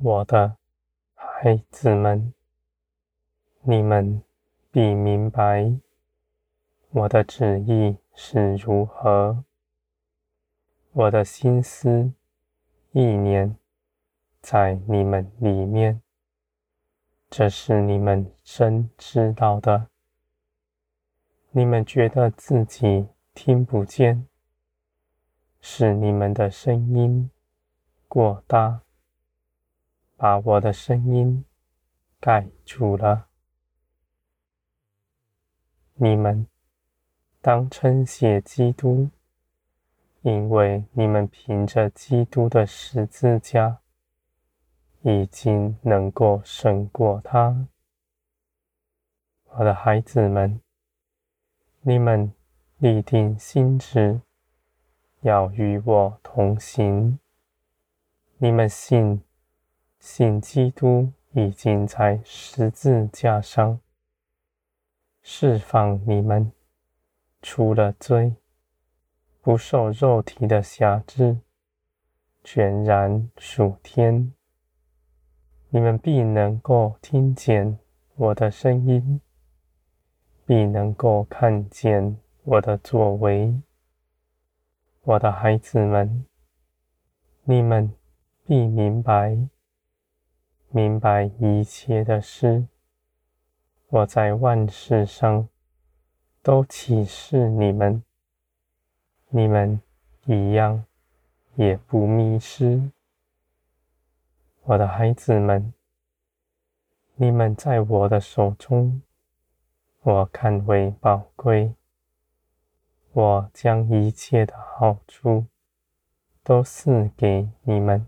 我的孩子们，你们必明白我的旨意是如何，我的心思意念在你们里面，这是你们真知道的。你们觉得自己听不见，是你们的声音过大。把我的声音盖住了。你们当称谢基督，因为你们凭着基督的十字架，已经能够胜过他。我的孩子们，你们立定心志，要与我同行。你们信。信基督已经在十字架上释放你们，除了罪，不受肉体的辖制，全然属天。你们必能够听见我的声音，必能够看见我的作为。我的孩子们，你们必明白。明白一切的事，我在万事上都启示你们，你们一样也不迷失。我的孩子们，你们在我的手中，我看为宝贵。我将一切的好处都赐给你们。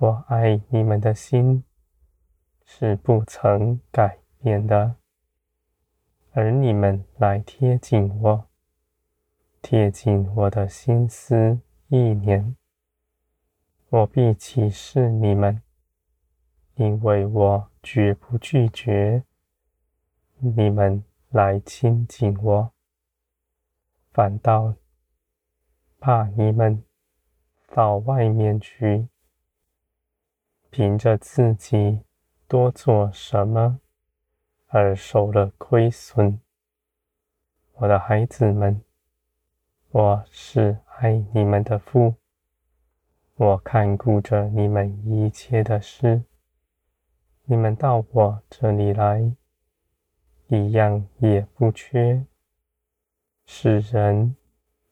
我爱你们的心是不曾改变的，而你们来贴近我，贴近我的心思意念，我必启示你们，因为我绝不拒绝你们来亲近我，反倒怕你们到外面去。凭着自己多做什么而受了亏损，我的孩子们，我是爱你们的父，我看顾着你们一切的事，你们到我这里来，一样也不缺。世人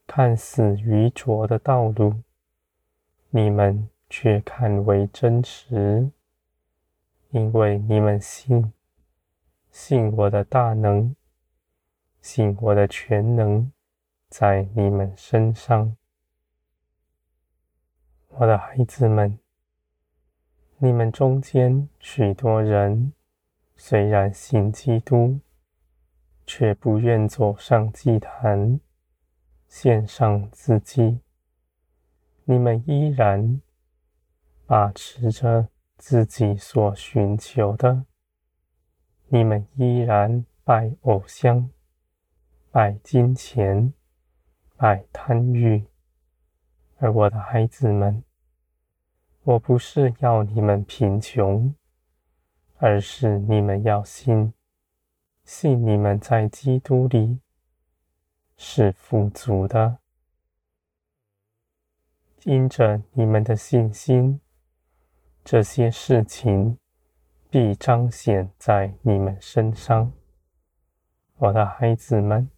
看似愚拙的道路，你们。却看为真实，因为你们信，信我的大能，信我的全能在你们身上。我的孩子们，你们中间许多人虽然信基督，却不愿走上祭坛，献上自己，你们依然。把持着自己所寻求的，你们依然拜偶像、拜金钱、拜贪欲。而我的孩子们，我不是要你们贫穷，而是你们要信，信你们在基督里是富足的，因着你们的信心。这些事情必彰显在你们身上，我的孩子们。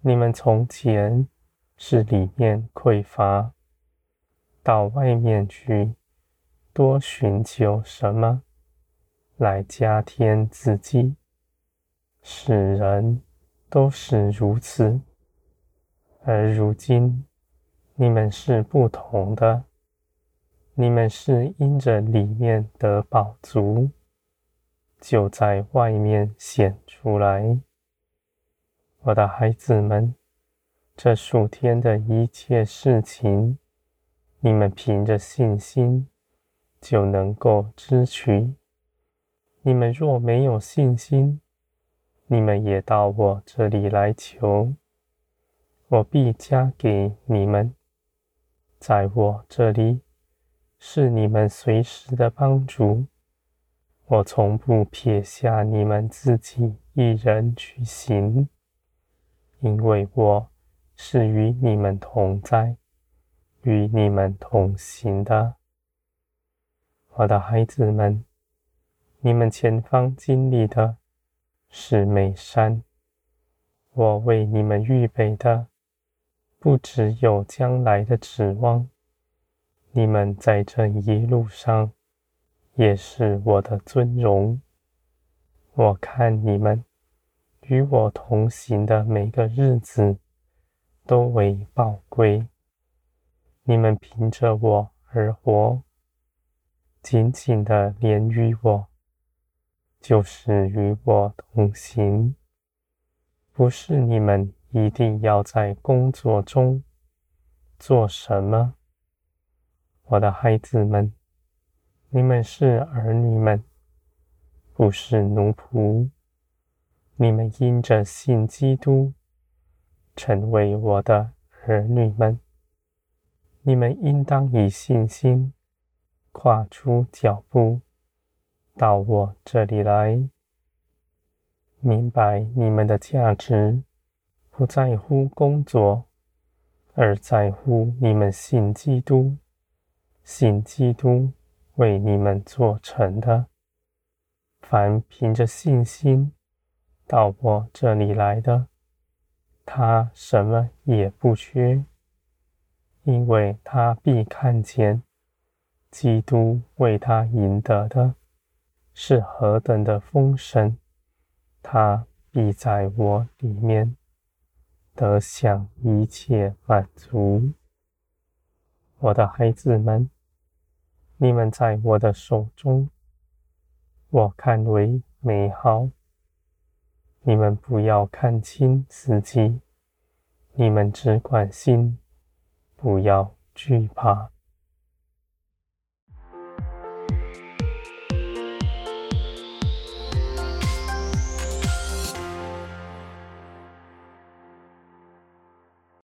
你们从前是里面匮乏，到外面去多寻求什么来加添自己，使人都是如此。而如今你们是不同的。你们是因着里面的宝足，就在外面显出来。我的孩子们，这数天的一切事情，你们凭着信心就能够支取。你们若没有信心，你们也到我这里来求，我必加给你们。在我这里。是你们随时的帮助。我从不撇下你们自己一人去行，因为我是与你们同在，与你们同行的。我的孩子们，你们前方经历的是美山，我为你们预备的不只有将来的指望。你们在这一路上。也是我的尊荣。我看你们与我同行的每个日子都为宝贵。你们凭着我而活，紧紧的连于我，就是与我同行。不是你们一定要在工作中做什么，我的孩子们。你们是儿女们，不是奴仆。你们因着信基督，成为我的儿女们。你们应当以信心跨出脚步，到我这里来，明白你们的价值不在乎工作，而在乎你们信基督，信基督。为你们做成的，凡凭着信心到我这里来的，他什么也不缺，因为他必看见基督为他赢得的是何等的丰盛，他必在我里面得享一切满足。我的孩子们。你们在我的手中，我看为美好。你们不要看轻自己，你们只管心，不要惧怕。